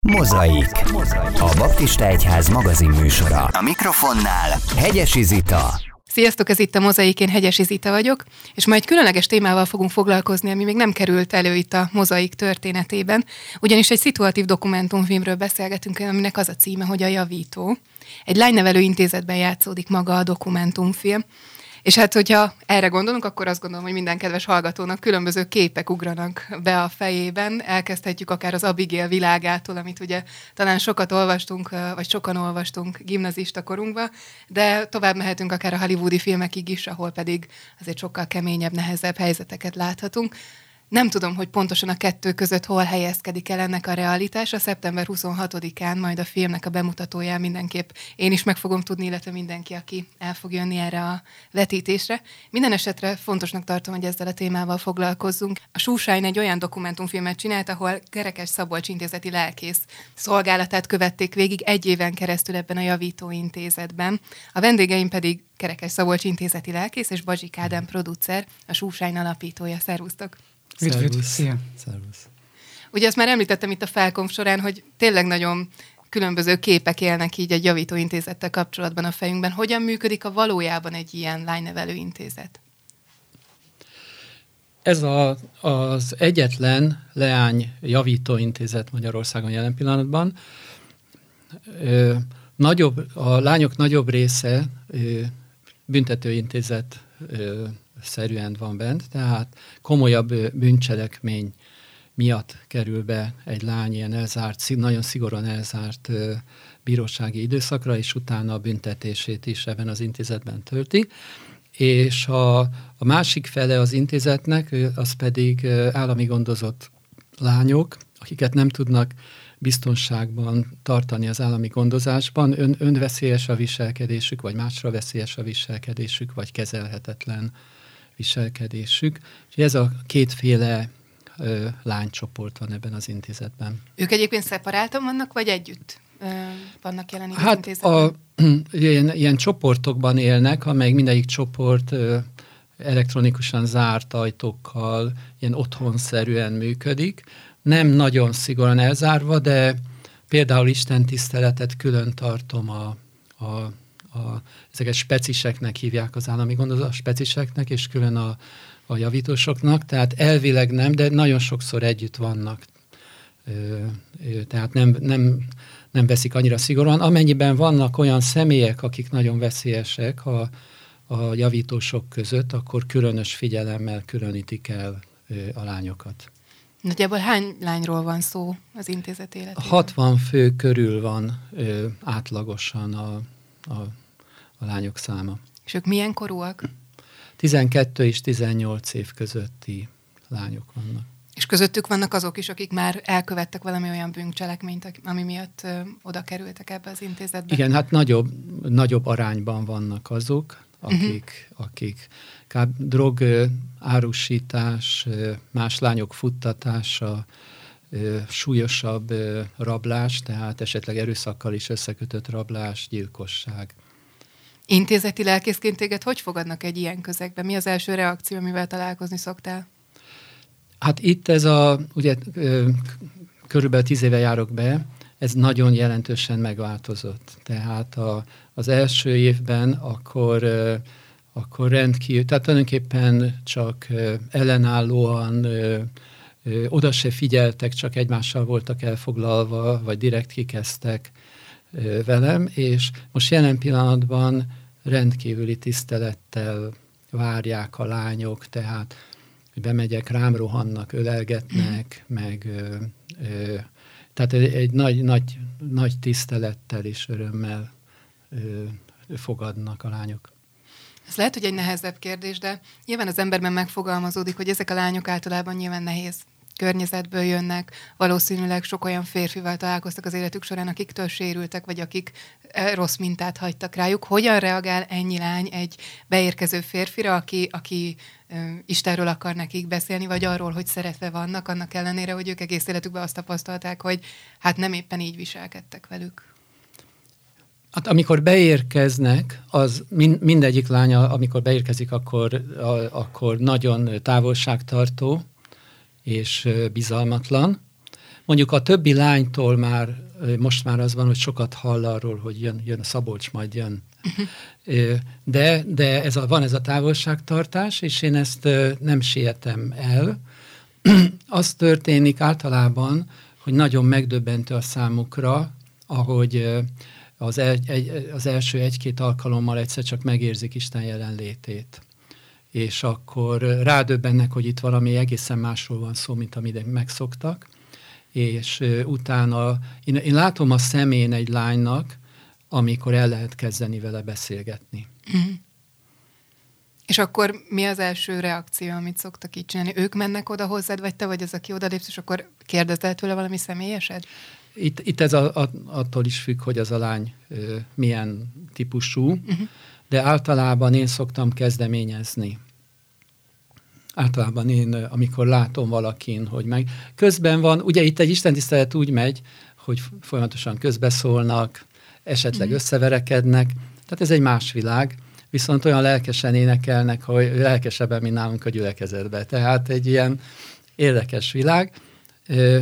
Mozaik. A Baptista Egyház magazin műsora. A mikrofonnál Hegyesi Zita. Sziasztok, ez itt a Mozaik, én Hegyesi Zita vagyok, és ma egy különleges témával fogunk foglalkozni, ami még nem került elő itt a Mozaik történetében, ugyanis egy szituatív dokumentumfilmről beszélgetünk, aminek az a címe, hogy a javító. Egy lánynevelő intézetben játszódik maga a dokumentumfilm, és hát, hogyha erre gondolunk, akkor azt gondolom, hogy minden kedves hallgatónak különböző képek ugranak be a fejében. Elkezdhetjük akár az Abigail világától, amit ugye talán sokat olvastunk, vagy sokan olvastunk gimnazista korunkba, de tovább mehetünk akár a hollywoodi filmekig is, ahol pedig azért sokkal keményebb, nehezebb helyzeteket láthatunk. Nem tudom, hogy pontosan a kettő között hol helyezkedik el ennek a realitása. Szeptember 26-án majd a filmnek a bemutatóján mindenképp én is meg fogom tudni, illetve mindenki, aki el fog jönni erre a vetítésre. Minden esetre fontosnak tartom, hogy ezzel a témával foglalkozzunk. A Súsány egy olyan dokumentumfilmet csinált, ahol Kerekes Szabolcs intézeti lelkész szolgálatát követték végig egy éven keresztül ebben a javító intézetben. A vendégeim pedig Kerekes Szabolcs intézeti lelkész és Bazsik Ádám producer, a Súsány alapítója. Szervusztok! Üdv, Szia. Szervusz. Ugye azt már említettem itt a felkonf során, hogy tényleg nagyon különböző képek élnek így egy javítóintézettel kapcsolatban a fejünkben. Hogyan működik a valójában egy ilyen lánynevelő intézet? Ez a, az egyetlen leány javítóintézet Magyarországon jelen pillanatban. Ö, nagyobb, a lányok nagyobb része ö, büntetőintézet ö, szerűen van bent, tehát komolyabb bűncselekmény miatt kerül be egy lány ilyen elzárt, nagyon szigorúan elzárt bírósági időszakra, és utána a büntetését is ebben az intézetben tölti. És a, a másik fele az intézetnek, az pedig állami gondozott lányok, akiket nem tudnak biztonságban tartani az állami gondozásban, ön, önveszélyes a viselkedésük, vagy másra veszélyes a viselkedésük, vagy kezelhetetlen viselkedésük. És ez a kétféle ö, lánycsoport van ebben az intézetben. Ők egyébként szeparáltan vannak, vagy együtt ö, vannak jelen Hát a, ilyen, ilyen csoportokban élnek, amelyik mindegyik csoport ö, elektronikusan zárt ajtókkal, ilyen otthonszerűen működik. Nem nagyon szigorúan elzárva, de például Isten tiszteletet külön tartom a, a a, ezeket speciseknek hívják az állami gondozó, speciseknek, és külön a, a javítósoknak, tehát elvileg nem, de nagyon sokszor együtt vannak. Ö, ö, tehát nem, nem, nem veszik annyira szigorúan. Amennyiben vannak olyan személyek, akik nagyon veszélyesek a, a javítósok között, akkor különös figyelemmel különítik el ö, a lányokat. Nagyjából hány lányról van szó az intézet életében? 60 fő körül van ö, átlagosan a, a, a lányok száma. És ők milyen korúak? 12 és 18 év közötti lányok vannak. És közöttük vannak azok is, akik már elkövettek valami olyan bűncselekményt, ami miatt ö, oda kerültek ebbe az intézetbe? Igen, hát nagyobb, nagyobb arányban vannak azok, akik, uh-huh. akik kb. drog árusítás, más lányok futtatása, súlyosabb rablás, tehát esetleg erőszakkal is összekötött rablás, gyilkosság. Intézeti lelkészként téged hogy fogadnak egy ilyen közegben? Mi az első reakció, amivel találkozni szoktál? Hát itt ez a, ugye körülbelül tíz éve járok be, ez nagyon jelentősen megváltozott. Tehát a, az első évben akkor, akkor rendkívül, tehát tulajdonképpen csak ellenállóan oda se figyeltek, csak egymással voltak elfoglalva, vagy direkt kikezdtek velem, és most jelen pillanatban rendkívüli tisztelettel várják a lányok, tehát bemegyek, rám rohannak, ölelgetnek, meg ö, ö, tehát egy nagy, nagy, nagy tisztelettel és örömmel ö, fogadnak a lányok. Ez lehet, hogy egy nehezebb kérdés, de nyilván az emberben megfogalmazódik, hogy ezek a lányok általában nyilván nehéz környezetből jönnek, valószínűleg sok olyan férfival találkoztak az életük során, akiktől sérültek, vagy akik eh, rossz mintát hagytak rájuk. Hogyan reagál ennyi lány egy beérkező férfira, aki, aki uh, Istenről akar nekik beszélni, vagy arról, hogy szeretve vannak, annak ellenére, hogy ők egész életükben azt tapasztalták, hogy hát nem éppen így viselkedtek velük? Hát amikor beérkeznek, az mind, mindegyik lánya, amikor beérkezik, akkor, a, akkor nagyon távolságtartó, és bizalmatlan, Mondjuk a többi lánytól már, most már az van, hogy sokat hall arról, hogy jön, jön Szabolcs, majd jön. De, de ez a, van ez a távolságtartás, és én ezt nem sietem el. Az történik általában, hogy nagyon megdöbbentő a számukra, ahogy az, egy, egy, az első egy-két alkalommal egyszer csak megérzik Isten jelenlétét. És akkor rádöbbennek, hogy itt valami egészen másról van szó, mint amit megszoktak. És utána én, én látom a szemén egy lánynak, amikor el lehet kezdeni vele beszélgetni. Mm. És akkor mi az első reakció, amit szoktak így csinálni? Ők mennek oda hozzád, vagy te vagy az, aki odalépsz, és akkor kérdezel tőle valami személyesed? Itt, itt ez a, a, attól is függ, hogy az a lány ö, milyen típusú, uh-huh. de általában én szoktam kezdeményezni. Általában én, amikor látom valakin, hogy meg... Közben van, ugye itt egy istentisztelet úgy megy, hogy folyamatosan közbeszólnak, esetleg uh-huh. összeverekednek, tehát ez egy más világ, viszont olyan lelkesen énekelnek, hogy lelkesebben, mint nálunk a gyülekezetben. Tehát egy ilyen érdekes világ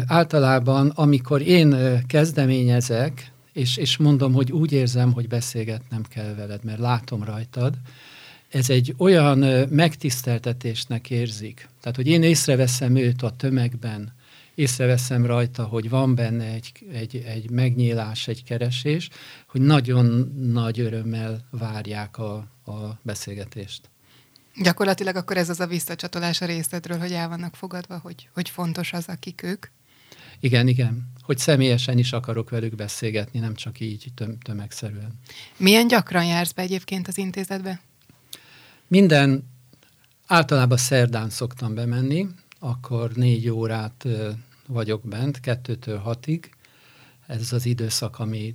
általában, amikor én kezdeményezek, és, és mondom, hogy úgy érzem, hogy beszélgetnem kell veled, mert látom rajtad, ez egy olyan megtiszteltetésnek érzik. Tehát, hogy én észreveszem őt a tömegben, észreveszem rajta, hogy van benne egy, egy, egy megnyílás, egy keresés, hogy nagyon nagy örömmel várják a, a beszélgetést. Gyakorlatilag akkor ez az a visszacsatolás a részletről, hogy el vannak fogadva, hogy, hogy fontos az, akik ők. Igen, igen. Hogy személyesen is akarok velük beszélgetni, nem csak így töm- tömegszerűen. Milyen gyakran jársz be egyébként az intézetbe? Minden, általában szerdán szoktam bemenni, akkor négy órát vagyok bent, kettőtől hatig. Ez az időszak, ami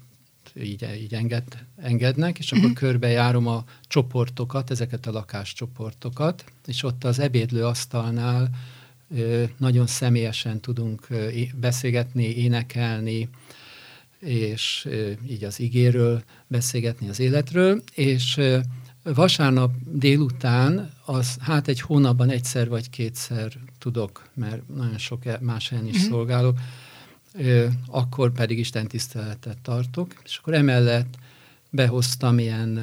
így, így enged, engednek, és akkor uh-huh. körbejárom a csoportokat, ezeket a lakáscsoportokat, és ott az ebédlő asztalnál nagyon személyesen tudunk beszélgetni, énekelni, és így az igéről beszélgetni az életről, és vasárnap délután, az hát egy hónapban egyszer vagy kétszer tudok, mert nagyon sok e, más helyen is uh-huh. szolgálok, akkor pedig Isten tiszteletet tartok, és akkor emellett behoztam ilyen,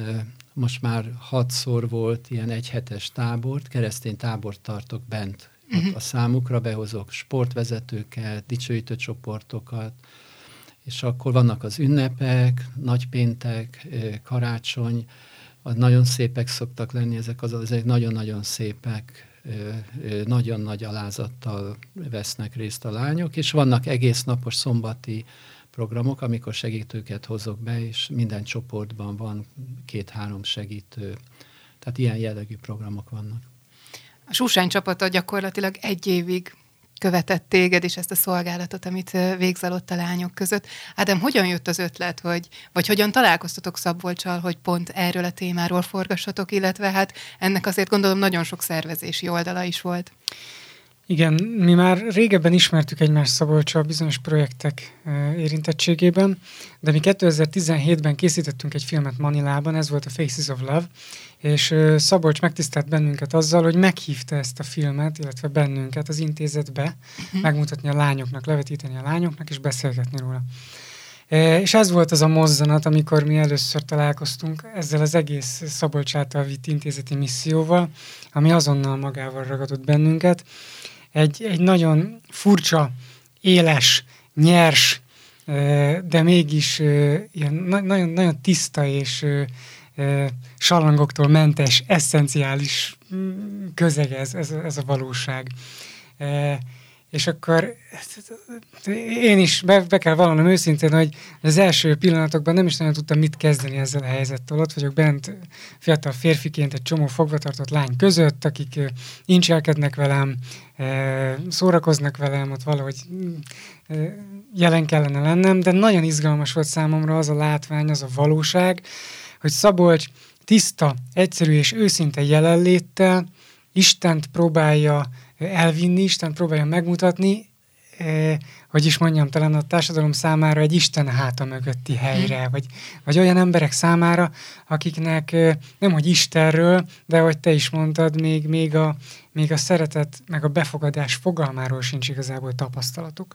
most már hatszor volt ilyen egyhetes tábort, keresztény tábort tartok bent uh-huh. a számukra, behozok sportvezetőket, dicsőítő csoportokat, és akkor vannak az ünnepek, nagypéntek, karácsony, nagyon szépek szoktak lenni ezek az, ezek nagyon-nagyon szépek, nagyon nagy alázattal vesznek részt a lányok, és vannak egész napos szombati programok, amikor segítőket hozok be, és minden csoportban van két-három segítő. Tehát ilyen jellegű programok vannak. A Susány csapata gyakorlatilag egy évig követett téged és ezt a szolgálatot, amit végzel ott a lányok között. Ádám, hogyan jött az ötlet, vagy, vagy hogyan találkoztatok Szabolcsal, hogy pont erről a témáról forgassatok, illetve hát ennek azért gondolom nagyon sok szervezési oldala is volt. Igen, mi már régebben ismertük egymást Szabolcsal bizonyos projektek érintettségében, de mi 2017-ben készítettünk egy filmet Manilában, ez volt a Faces of Love, és Szabolcs megtisztelt bennünket azzal, hogy meghívta ezt a filmet, illetve bennünket az intézetbe, uh-huh. megmutatni a lányoknak, levetíteni a lányoknak, és beszélgetni róla. És ez volt az a mozzanat, amikor mi először találkoztunk ezzel az egész Szabolcs által vitt intézeti misszióval, ami azonnal magával ragadott bennünket. Egy, egy nagyon furcsa, éles, nyers, de mégis ilyen nagyon, nagyon tiszta és salangoktól mentes, eszenciális mm, közeg ez, ez, ez a valóság. És akkor én is be, be kell vallanom őszintén, hogy az első pillanatokban nem is nagyon tudtam mit kezdeni ezzel a helyzettel. Ott vagyok bent fiatal férfiként egy csomó fogvatartott lány között, akik incselkednek velem, szórakoznak velem, ott valahogy jelen kellene lennem, de nagyon izgalmas volt számomra az a látvány, az a valóság, hogy Szabolcs tiszta, egyszerű és őszinte jelenléttel Istent próbálja elvinni, Istent próbálja megmutatni, eh, hogy is mondjam, talán a társadalom számára egy Isten háta mögötti helyre, vagy, vagy olyan emberek számára, akiknek eh, nem hogy Istenről, de hogy te is mondtad, még, még, a, még a szeretet, meg a befogadás fogalmáról sincs igazából tapasztalatuk.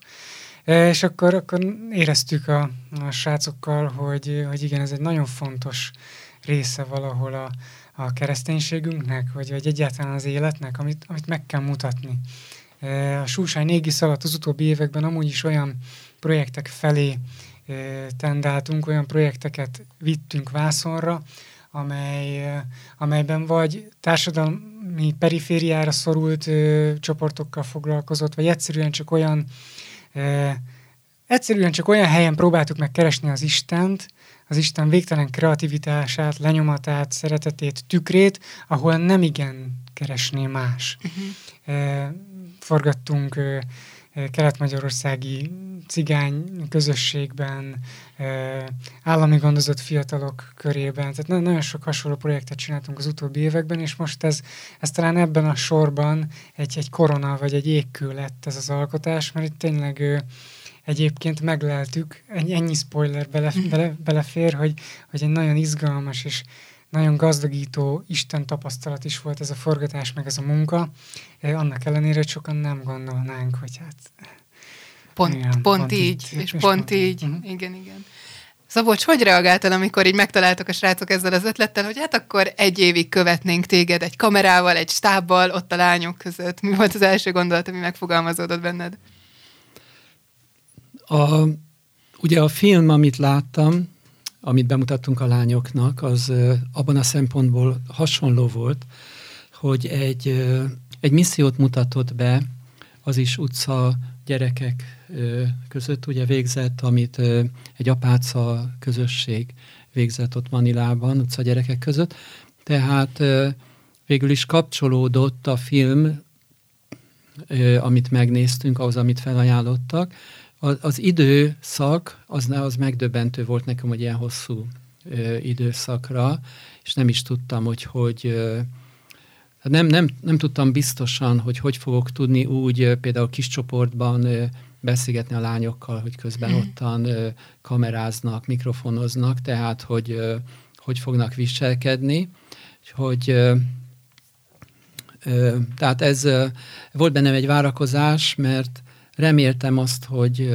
És akkor, akkor éreztük a, a srácokkal, hogy, hogy igen, ez egy nagyon fontos része valahol a, a kereszténységünknek, vagy, vagy egyáltalán az életnek, amit, amit meg kell mutatni. A Súsány Négisz alatt az utóbbi években amúgy is olyan projektek felé tendáltunk, olyan projekteket vittünk vászonra, amely, amelyben vagy társadalmi perifériára szorult csoportokkal foglalkozott, vagy egyszerűen csak olyan egyszerűen csak olyan helyen próbáltuk meg keresni az Istent, az Isten végtelen kreativitását, lenyomatát, szeretetét, tükrét, ahol nem igen keresné más. Uh-huh. Forgattunk kelet-magyarországi cigány közösségben, állami gondozott fiatalok körében. Tehát nagyon sok hasonló projektet csináltunk az utóbbi években, és most ez, ez talán ebben a sorban egy, egy korona vagy egy égkő lett ez az alkotás, mert itt tényleg egyébként megleltük, ennyi spoiler bele, bele, belefér, hogy, hogy egy nagyon izgalmas és nagyon gazdagító Isten tapasztalat is volt ez a forgatás, meg ez a munka. Annak ellenére, hogy sokan nem gondolnánk, hogy hát... Pont, igen, pont, pont így, így, és pont, pont így. így. Uh-huh. Igen, igen. Szabolcs, hogy reagáltál, amikor így megtaláltak a srácok ezzel az ötlettel, hogy hát akkor egy évig követnénk téged egy kamerával, egy stábbal, ott a lányok között? Mi volt az első gondolat, ami megfogalmazódott benned? A, ugye a film, amit láttam, amit bemutattunk a lányoknak, az abban a szempontból hasonló volt, hogy egy, egy missziót mutatott be, az is utca gyerekek között ugye végzett, amit egy apáca közösség végzett ott Manilában, utca gyerekek között. Tehát végül is kapcsolódott a film, amit megnéztünk, ahhoz, amit felajánlottak, az, az időszak, az, az megdöbbentő volt nekem, hogy ilyen hosszú ö, időszakra, és nem is tudtam, hogy hogy ö, hát nem, nem, nem tudtam biztosan, hogy hogy fogok tudni úgy ö, például kis csoportban ö, beszélgetni a lányokkal, hogy közben mm. ottan ö, kameráznak, mikrofonoznak, tehát hogy ö, hogy fognak viselkedni, hogy ö, ö, tehát ez ö, volt bennem egy várakozás, mert reméltem azt, hogy,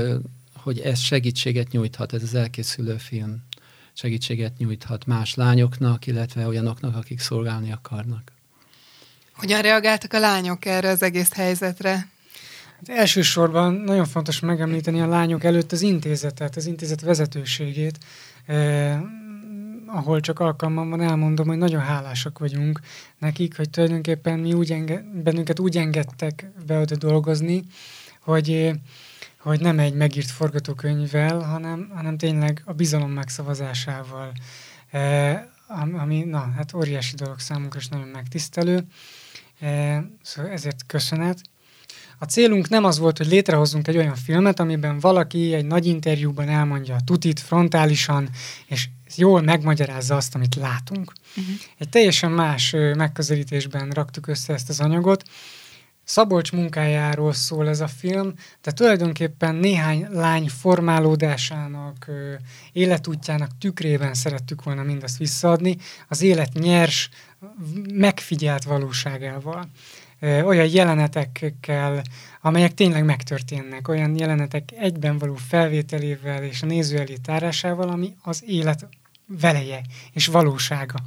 hogy ez segítséget nyújthat, ez az elkészülő film segítséget nyújthat más lányoknak, illetve olyanoknak, akik szolgálni akarnak. Hogyan reagáltak a lányok erre az egész helyzetre? Hát elsősorban nagyon fontos megemlíteni a lányok előtt az intézetet, az intézet vezetőségét, eh, ahol csak alkalmam van, elmondom, hogy nagyon hálásak vagyunk nekik, hogy tulajdonképpen mi úgy enge- bennünket úgy engedtek be oda dolgozni, hogy, hogy nem egy megírt forgatókönyvvel, hanem, hanem tényleg a bizalom megszavazásával, ami na, hát óriási dolog számunkra, és nagyon megtisztelő. Szóval ezért köszönet. A célunk nem az volt, hogy létrehozzunk egy olyan filmet, amiben valaki egy nagy interjúban elmondja a tutit frontálisan, és jól megmagyarázza azt, amit látunk. Uh-huh. Egy teljesen más megközelítésben raktuk össze ezt az anyagot, Szabolcs munkájáról szól ez a film, de tulajdonképpen néhány lány formálódásának, életútjának tükrében szerettük volna mindazt visszaadni, az élet nyers, megfigyelt valóságával. Olyan jelenetekkel, amelyek tényleg megtörténnek, olyan jelenetek egyben való felvételével és a néző elé tárásával, ami az élet veleje és valósága.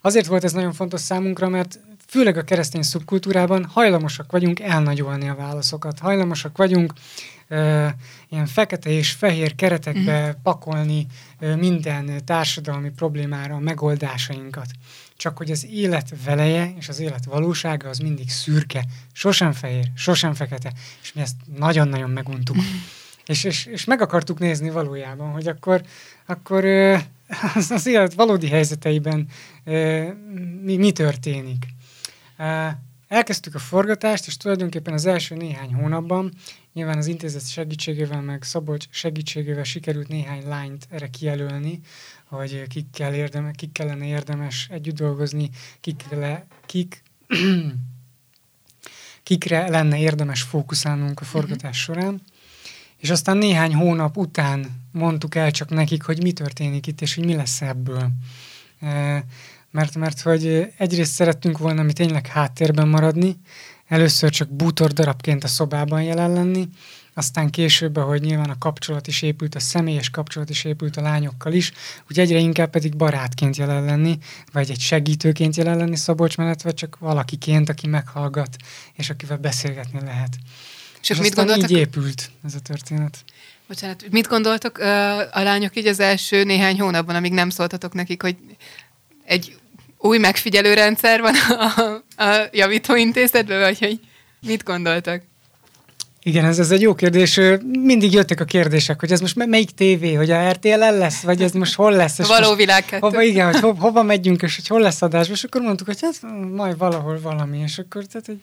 Azért volt ez nagyon fontos számunkra, mert főleg a keresztény szubkultúrában hajlamosak vagyunk elnagyolni a válaszokat, hajlamosak vagyunk e, ilyen fekete és fehér keretekbe uh-huh. pakolni e, minden társadalmi problémára a megoldásainkat. Csak hogy az élet veleje és az élet valósága az mindig szürke, sosem fehér, sosem fekete, és mi ezt nagyon-nagyon meguntuk. Uh-huh. És, és, és meg akartuk nézni valójában, hogy akkor, akkor az, az élet valódi helyzeteiben mi, mi történik. Elkezdtük a forgatást, és tulajdonképpen az első néhány hónapban, nyilván az intézet segítségével, meg Szabolcs segítségével sikerült néhány lányt erre kijelölni, hogy kikkel, érdeme, kik kellene érdemes együtt dolgozni, kikre, kik, kikre lenne érdemes fókuszálnunk a mhm. forgatás során. És aztán néhány hónap után mondtuk el csak nekik, hogy mi történik itt, és hogy mi lesz ebből mert, mert hogy egyrészt szerettünk volna mi tényleg háttérben maradni, először csak bútor darabként a szobában jelen lenni, aztán később, ahogy nyilván a kapcsolat is épült, a személyes kapcsolat is épült a lányokkal is, úgy egyre inkább pedig barátként jelen lenni, vagy egy segítőként jelen lenni Szabolcs mellett, vagy csak valakiként, aki meghallgat, és akivel beszélgetni lehet. És, és mit gondoltak? így épült ez a történet. Bocsánat, mit gondoltok a lányok így az első néhány hónapban, amíg nem szóltatok nekik, hogy egy új megfigyelőrendszer van a, a javítóintézetben, vagy hogy mit gondoltak? Igen, ez, ez egy jó kérdés. Mindig jöttek a kérdések, hogy ez most melyik tévé, hogy a RTL lesz, vagy ez most hol lesz. És Való világ kettő. Hova, igen, hogy ho, hova megyünk, és hogy hol lesz adás, és akkor mondtuk, hogy hát majd valahol valami, és akkor tehát egy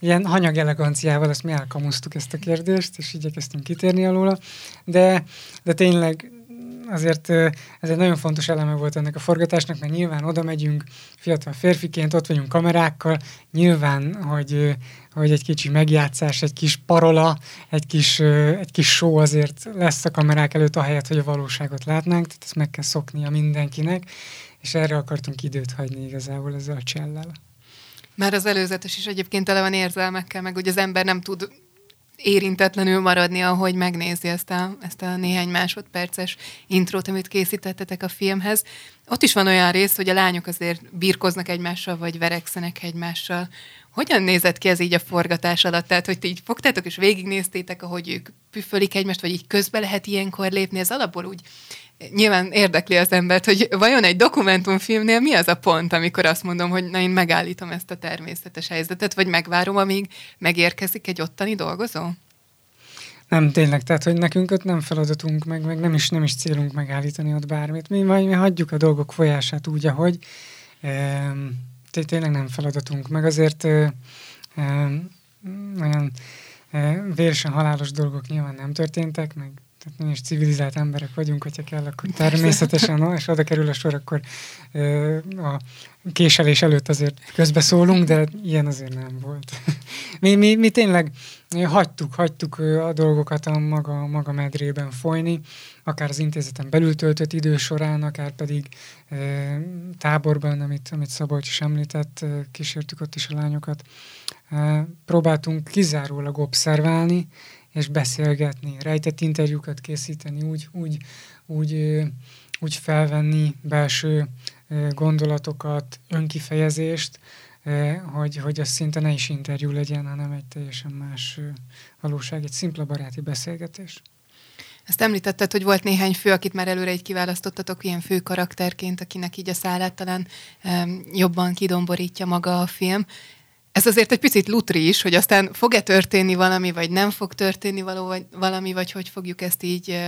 ilyen hanyag eleganciával ezt mi elkamusztuk ezt a kérdést, és igyekeztünk kitérni alóla, de, de tényleg azért ez egy nagyon fontos eleme volt ennek a forgatásnak, mert nyilván oda megyünk fiatal férfiként, ott vagyunk kamerákkal, nyilván, hogy, hogy egy kicsi megjátszás, egy kis parola, egy kis, egy kis show azért lesz a kamerák előtt, ahelyett, hogy a valóságot látnánk, tehát ezt meg kell szoknia mindenkinek, és erre akartunk időt hagyni igazából ezzel a csellel. Már az előzetes is egyébként tele van érzelmekkel, meg hogy az ember nem tud érintetlenül maradni, ahogy megnézi ezt a, ezt a néhány másodperces intrót, amit készítettetek a filmhez. Ott is van olyan rész, hogy a lányok azért birkoznak egymással, vagy verekszenek egymással. Hogyan nézett ki ez így a forgatás alatt? Tehát, hogy ti így fogtátok és végignéztétek, ahogy ők püfölik egymást, vagy így közbe lehet ilyenkor lépni, ez alapból úgy nyilván érdekli az embert, hogy vajon egy dokumentumfilmnél mi az a pont, amikor azt mondom, hogy na én megállítom ezt a természetes helyzetet, vagy megvárom, amíg megérkezik egy ottani dolgozó? Nem, tényleg, tehát, hogy nekünk ott nem feladatunk, meg, meg nem, is, nem is célunk megállítani ott bármit. Mi majd mi hagyjuk a dolgok folyását úgy, ahogy. E, tényleg nem feladatunk, meg azért e, e, olyan e, vérsen halálos dolgok nyilván nem történtek, meg tehát mi is civilizált emberek vagyunk, hogyha kell, akkor természetesen, no, és oda kerül a sor, akkor ö, a késelés előtt azért közbeszólunk, de ilyen azért nem volt. mi, mi, mi tényleg hagytuk, hagytuk a dolgokat a maga, maga medrében folyni, akár az intézeten belül töltött idő során, akár pedig e, táborban, amit, amit Szabolcs is említett, kísértük ott is a lányokat. Próbáltunk kizárólag obszerválni, és beszélgetni, rejtett interjúkat készíteni, úgy, úgy, úgy, úgy felvenni belső gondolatokat, önkifejezést, hogy, hogy az szinte ne is interjú legyen, hanem egy teljesen más valóság, egy szimpla baráti beszélgetés. Ezt említetted, hogy volt néhány fő, akit már előre így kiválasztottatok ilyen fő karakterként, akinek így a szállát talán um, jobban kidomborítja maga a film ez azért egy picit lutri is, hogy aztán fog-e történni valami, vagy nem fog történni való, vagy valami, vagy hogy fogjuk ezt így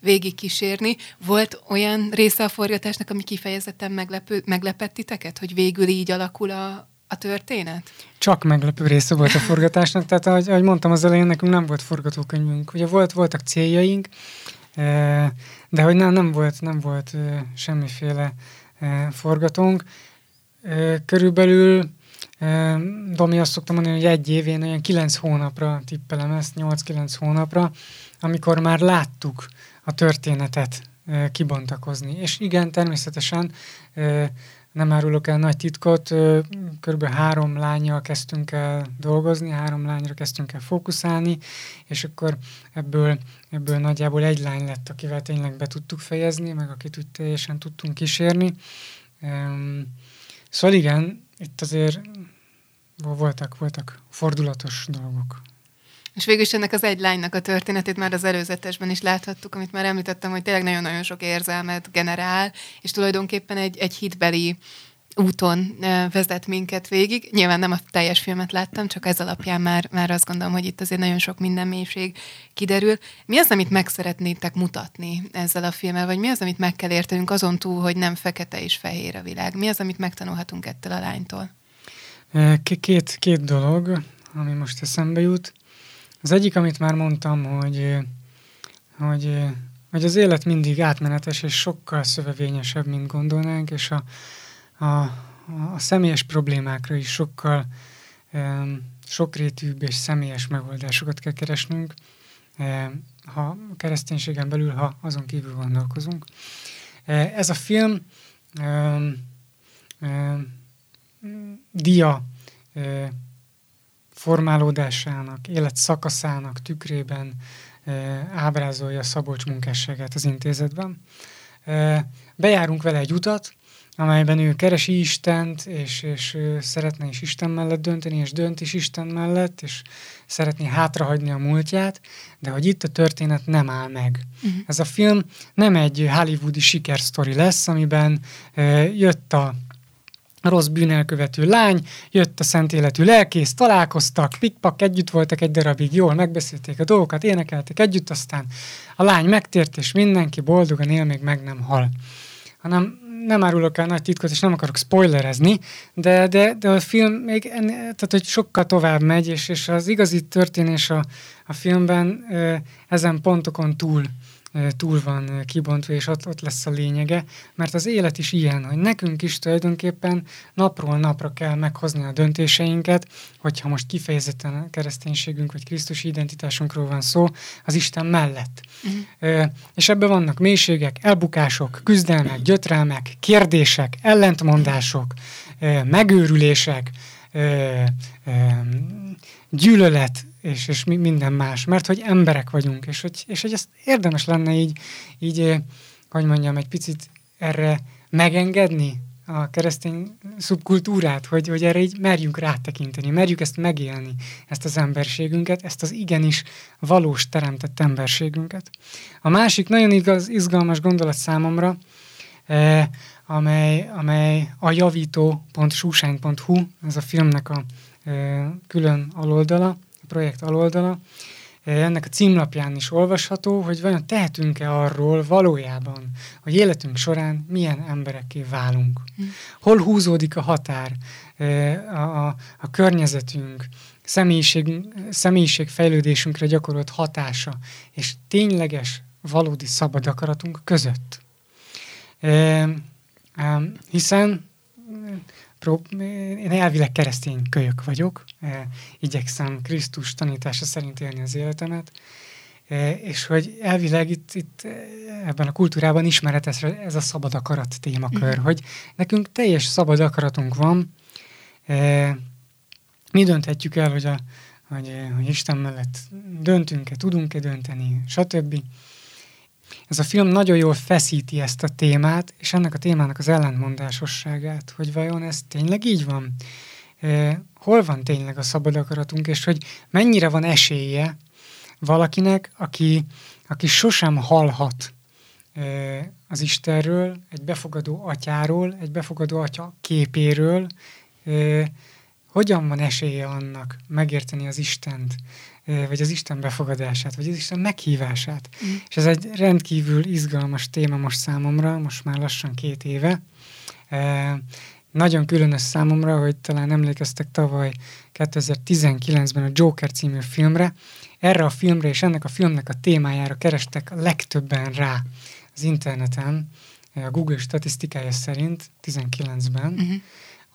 végigkísérni. Volt olyan része a forgatásnak, ami kifejezetten meglepő, meglepett titeket, hogy végül így alakul a, a történet? Csak meglepő része volt a forgatásnak, tehát ahogy, ahogy mondtam az elején, nekünk nem volt forgatókönyvünk. Ugye volt, voltak céljaink, de hogy nem, nem volt, nem volt semmiféle forgatónk. Körülbelül Domi azt szoktam mondani, hogy egy évén olyan kilenc hónapra tippelem ezt, 8-9 hónapra, amikor már láttuk a történetet kibontakozni. És igen, természetesen nem árulok el nagy titkot, körülbelül három lányjal kezdtünk el dolgozni, három lányra kezdtünk el fókuszálni, és akkor ebből, ebből nagyjából egy lány lett, akivel tényleg be tudtuk fejezni, meg akit úgy teljesen tudtunk kísérni. Szóval igen, itt azért voltak, voltak fordulatos dolgok. És végül is ennek az egy lánynak a történetét már az előzetesben is láthattuk, amit már említettem, hogy tényleg nagyon-nagyon sok érzelmet generál, és tulajdonképpen egy, egy hitbeli úton vezet minket végig. Nyilván nem a teljes filmet láttam, csak ez alapján már, már azt gondolom, hogy itt azért nagyon sok minden mélység kiderül. Mi az, amit meg szeretnétek mutatni ezzel a filmmel, vagy mi az, amit meg kell értenünk azon túl, hogy nem fekete és fehér a világ? Mi az, amit megtanulhatunk ettől a lánytól? Két, két dolog, ami most eszembe jut. Az egyik, amit már mondtam, hogy, hogy, hogy az élet mindig átmenetes és sokkal szövevényesebb, mint gondolnánk, és a, a, a személyes problémákra is sokkal sokrétűbb és személyes megoldásokat kell keresnünk, ha kereszténységen belül, ha azon kívül gondolkozunk. Ez a film dia formálódásának, élet szakaszának tükrében ábrázolja Szabolcs munkásságát az intézetben. Bejárunk vele egy utat, amelyben ő keresi Istent, és, és szeretne is Isten mellett dönteni, és dönt is Isten mellett, és szeretné hátrahagyni a múltját, de hogy itt a történet nem áll meg. Uh-huh. Ez a film nem egy hollywoodi sikersztori lesz, amiben uh, jött a rossz bűnelkövető lány, jött a szent életű lelkész, találkoztak, pikpak, együtt voltak egy darabig, jól megbeszélték a dolgokat, énekeltek együtt, aztán a lány megtért, és mindenki boldogan él, még meg nem hal. Hanem nem árulok el nagy titkot, és nem akarok spoilerezni, de, de, de a film még tehát, hogy sokkal tovább megy, és, és az igazi történés a, a filmben ezen pontokon túl túl van kibontva, és ott, ott lesz a lényege, mert az élet is ilyen, hogy nekünk is tulajdonképpen napról napra kell meghozni a döntéseinket, hogyha most kifejezetten a kereszténységünk vagy Krisztus identitásunkról van szó, az Isten mellett. Uh-huh. És ebben vannak mélységek, elbukások, küzdelmek, gyötrelmek, kérdések, ellentmondások, megőrülések, gyűlölet, és, és minden más, mert hogy emberek vagyunk, és hogy, és hogy ezt érdemes lenne így, így, hogy mondjam, egy picit erre megengedni a keresztény szubkultúrát, hogy, hogy erre így merjünk rátekinteni, merjük ezt megélni, ezt az emberségünket, ezt az igenis valós teremtett emberségünket. A másik nagyon igaz, izgalmas gondolat számomra, eh, amely, amely a javító.súsány.hu, ez a filmnek a eh, külön aloldala, projekt aloldala. Ennek a címlapján is olvasható, hogy vajon tehetünk-e arról valójában, hogy életünk során milyen emberekké válunk. Hm. Hol húzódik a határ, a, a, a környezetünk, személyiség, személyiségfejlődésünkre gyakorolt hatása, és tényleges, valódi szabad akaratunk között. Hiszen prób- én elvileg keresztény kölyök vagyok, e, igyekszem Krisztus tanítása szerint élni az életemet, e, és hogy elvileg itt, itt e, ebben a kultúrában ismeretes ez a szabad akarat témakör, mm. hogy nekünk teljes szabad akaratunk van, mi dönthetjük el, hogy, a, hogy, hogy Isten mellett döntünk-e, tudunk-e dönteni, stb. Ez a film nagyon jól feszíti ezt a témát, és ennek a témának az ellentmondásosságát, hogy vajon ez tényleg így van? Hol van tényleg a szabad akaratunk, és hogy mennyire van esélye valakinek, aki, aki sosem hallhat az Istenről, egy befogadó atyáról, egy befogadó atya képéről, hogyan van esélye annak megérteni az Istent, vagy az Isten befogadását, vagy az Isten meghívását. Mm. És ez egy rendkívül izgalmas téma most számomra, most már lassan két éve. E, nagyon különös számomra, hogy talán emlékeztek tavaly 2019-ben a Joker című filmre. Erre a filmre és ennek a filmnek a témájára kerestek a legtöbben rá az interneten, a Google statisztikája szerint 19-ben. Uh-huh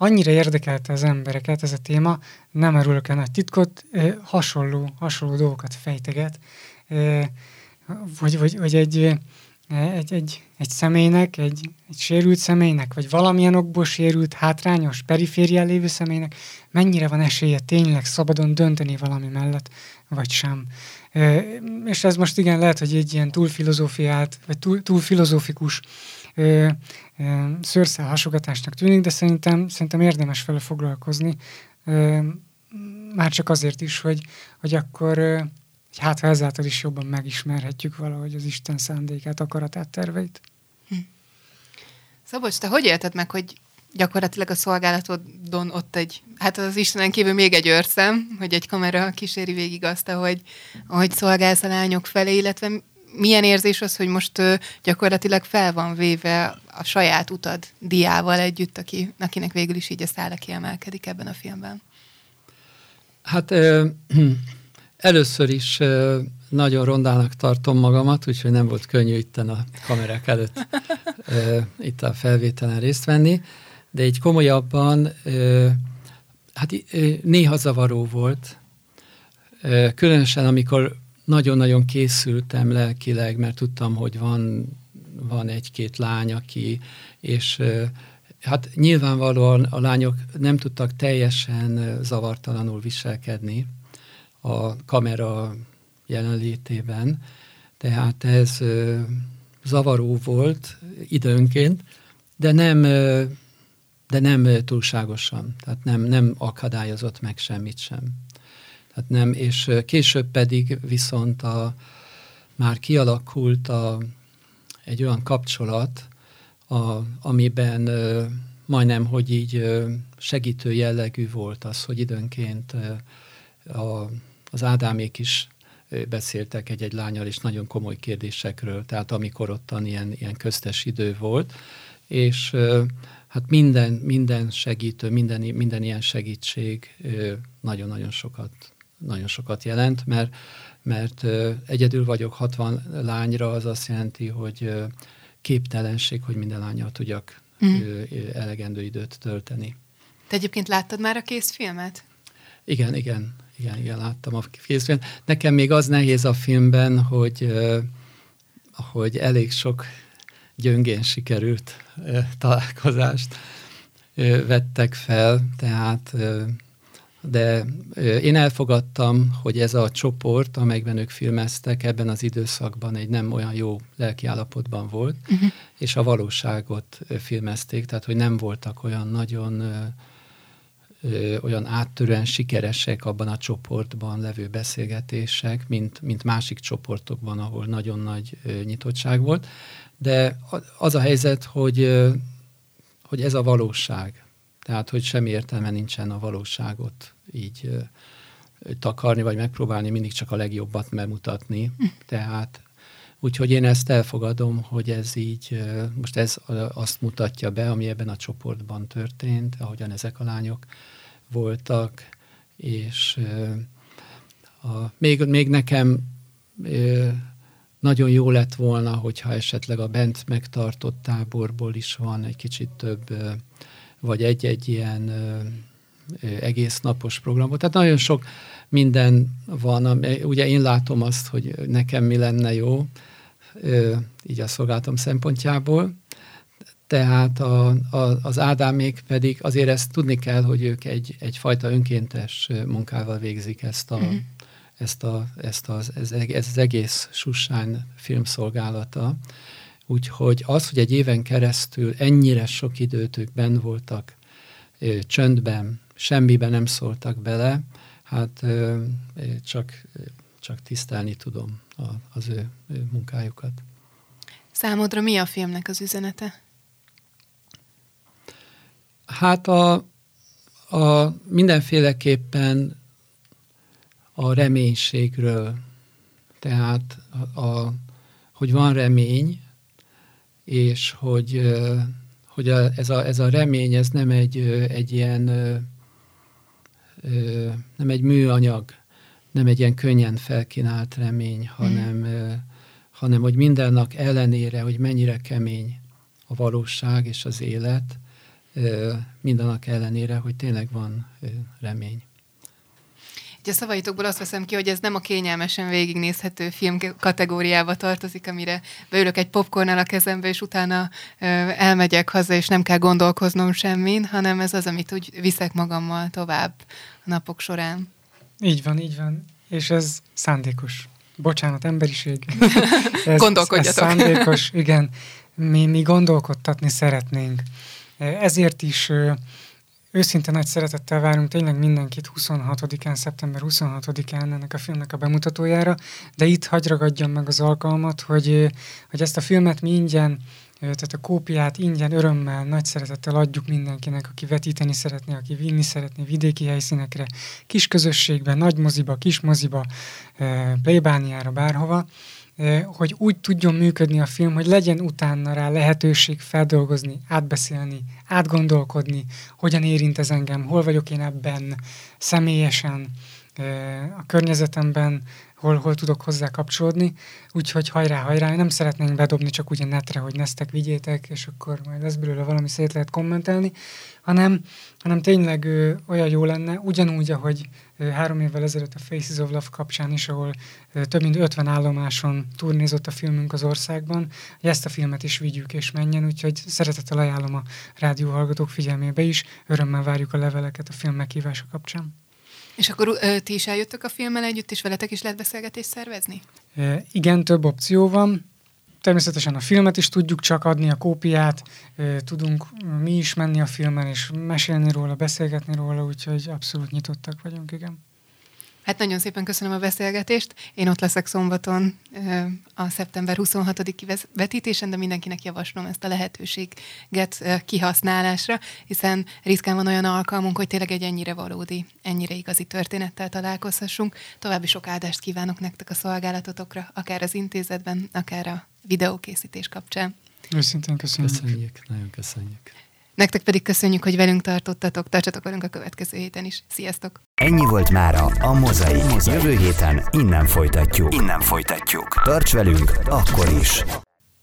annyira érdekelte az embereket ez a téma, nem erülök el nagy titkot, hasonló, hasonló dolgokat fejteget, vagy, vagy, vagy egy, egy, egy, egy személynek, egy, egy sérült személynek, vagy valamilyen okból sérült, hátrányos, periférián lévő személynek mennyire van esélye tényleg szabadon dönteni valami mellett, vagy sem. És ez most igen, lehet, hogy egy ilyen túl filozófiát, vagy túl, túl filozófikus szőrszál hasogatásnak tűnik, de szerintem, szerintem érdemes vele foglalkozni, már csak azért is, hogy, hogy akkor hogy hát ha ezáltal is jobban megismerhetjük valahogy az Isten szándékát, akaratát, terveit. Hm. Szabolcs, te hogy élted meg, hogy gyakorlatilag a szolgálatodon ott egy, hát az Istenen kívül még egy őrszem, hogy egy kamera kíséri végig azt, ahogy, ahogy szolgálsz a lányok felé, illetve milyen érzés az, hogy most gyakorlatilag fel van véve a saját utad diával együtt, aki, akinek végül is így a szála kiemelkedik ebben a filmben? Hát először is nagyon rondának tartom magamat, úgyhogy nem volt könnyű itt a kamerák előtt itt a felvételen részt venni, de egy komolyabban hát néha zavaró volt, különösen amikor nagyon-nagyon készültem lelkileg, mert tudtam, hogy van, van egy-két lány, aki, és Hát nyilvánvalóan a lányok nem tudtak teljesen zavartalanul viselkedni a kamera jelenlétében, tehát ez zavaró volt időnként, de nem, de nem túlságosan, tehát nem, nem akadályozott meg semmit sem. Tehát nem, és később pedig viszont a, már kialakult a, egy olyan kapcsolat, a, amiben ö, majdnem, hogy így ö, segítő jellegű volt az, hogy időnként ö, a, az Ádámék is beszéltek egy-egy lányal, és nagyon komoly kérdésekről, tehát amikor ottan ilyen, ilyen köztes idő volt, és hát minden, minden segítő, minden, minden ilyen segítség nagyon-nagyon sokat, nagyon sokat jelent, mert, mert egyedül vagyok 60 lányra, az azt jelenti, hogy képtelenség, hogy minden lányjal tudjak mm. elegendő időt tölteni. Te egyébként láttad már a készfilmet? Igen, igen, igen, igen, láttam a készfilmet. Nekem még az nehéz a filmben, hogy, hogy elég sok gyöngén sikerült találkozást vettek fel, tehát de én elfogadtam, hogy ez a csoport, amelyben ők filmeztek, ebben az időszakban egy nem olyan jó lelkiállapotban volt, uh-huh. és a valóságot filmezték, tehát hogy nem voltak olyan nagyon olyan áttörően sikeresek abban a csoportban levő beszélgetések, mint, mint másik csoportokban, ahol nagyon nagy nyitottság volt. De az a helyzet, hogy, hogy ez a valóság. Tehát, hogy semmi értelme nincsen a valóságot így takarni, vagy megpróbálni mindig csak a legjobbat bemutatni. Hm. Tehát Úgyhogy én ezt elfogadom, hogy ez így, most ez azt mutatja be, ami ebben a csoportban történt, ahogyan ezek a lányok voltak, és a, még, még nekem nagyon jó lett volna, hogyha esetleg a bent megtartott táborból is van egy kicsit több, vagy egy-egy ilyen egész napos programot. Tehát nagyon sok minden van. Ugye én látom azt, hogy nekem mi lenne jó, így a szolgálatom szempontjából. Tehát a, a, az Ádámék pedig azért ezt tudni kell, hogy ők egy, egyfajta önkéntes munkával végzik ezt a, uh-huh ezt, a, ezt az, ez, ez az egész Sussány filmszolgálata. Úgyhogy az, hogy egy éven keresztül ennyire sok időt ők benn voltak ö, csöndben, semmiben nem szóltak bele, hát ö, csak, csak tisztelni tudom a, az ő, ő munkájukat. Számodra mi a filmnek az üzenete? Hát a, a mindenféleképpen a reménységről. Tehát, a, a, hogy van remény, és hogy, hogy a, ez, a, ez a remény, ez nem egy, egy ilyen, nem egy műanyag, nem egy ilyen könnyen felkínált remény, hanem, mm. hanem hogy mindennek ellenére, hogy mennyire kemény a valóság és az élet, mindennek ellenére, hogy tényleg van remény. Ugye a szavaitokból azt veszem ki, hogy ez nem a kényelmesen végignézhető film kategóriába tartozik, amire beülök egy popcornnal a kezembe, és utána elmegyek haza, és nem kell gondolkoznom semmin, hanem ez az, amit úgy viszek magammal tovább a napok során. Így van, így van. És ez szándékos. Bocsánat, emberiség. ez, Gondolkodjatok. Ez szándékos, igen. Mi, mi gondolkodtatni szeretnénk. Ezért is Őszinte nagy szeretettel várunk tényleg mindenkit 26-án, szeptember 26-án ennek a filmnek a bemutatójára, de itt hagy ragadjam meg az alkalmat, hogy, hogy ezt a filmet mi ingyen, tehát a kópiát ingyen, örömmel, nagy szeretettel adjuk mindenkinek, aki vetíteni szeretné, aki vinni szeretné vidéki helyszínekre, kis közösségbe, nagy moziba, kis moziba, plébániára, bárhova hogy úgy tudjon működni a film, hogy legyen utána rá lehetőség feldolgozni, átbeszélni, átgondolkodni, hogyan érint ez engem, hol vagyok én ebben személyesen, a környezetemben, hol, hol tudok hozzá kapcsolódni. Úgyhogy hajrá, hajrá, nem szeretnénk bedobni csak úgy a netre, hogy neztek, vigyétek, és akkor majd lesz belőle valami szét lehet kommentelni, hanem, hanem tényleg ö, olyan jó lenne, ugyanúgy, ahogy ö, három évvel ezelőtt a Faces of Love kapcsán is, ahol ö, több mint 50 állomáson turnézott a filmünk az országban, hogy ezt a filmet is vigyük és menjen, úgyhogy szeretettel ajánlom a rádióhallgatók figyelmébe is, örömmel várjuk a leveleket a film meghívása kapcsán. És akkor ö, ti is eljöttök a filmmel együtt, és veletek is lehet beszélgetést szervezni? E, igen, több opció van. Természetesen a filmet is tudjuk csak adni, a kópiát, e, tudunk mi is menni a filmen, és mesélni róla, beszélgetni róla, úgyhogy abszolút nyitottak vagyunk, igen. Hát nagyon szépen köszönöm a beszélgetést. Én ott leszek szombaton a szeptember 26-i vetítésen, de mindenkinek javaslom ezt a lehetőséget kihasználásra, hiszen ritkán van olyan alkalmunk, hogy tényleg egy ennyire valódi, ennyire igazi történettel találkozhassunk. További sok áldást kívánok nektek a szolgálatotokra, akár az intézetben, akár a videókészítés kapcsán. Őszintén köszönjük. Köszönjük, nagyon köszönjük. Nektek pedig köszönjük, hogy velünk tartottatok, tartsatok velünk a következő héten is. Sziasztok! Ennyi volt mára a Mozaik. Jövő héten innen folytatjuk. Innen folytatjuk. Tarts velünk akkor is!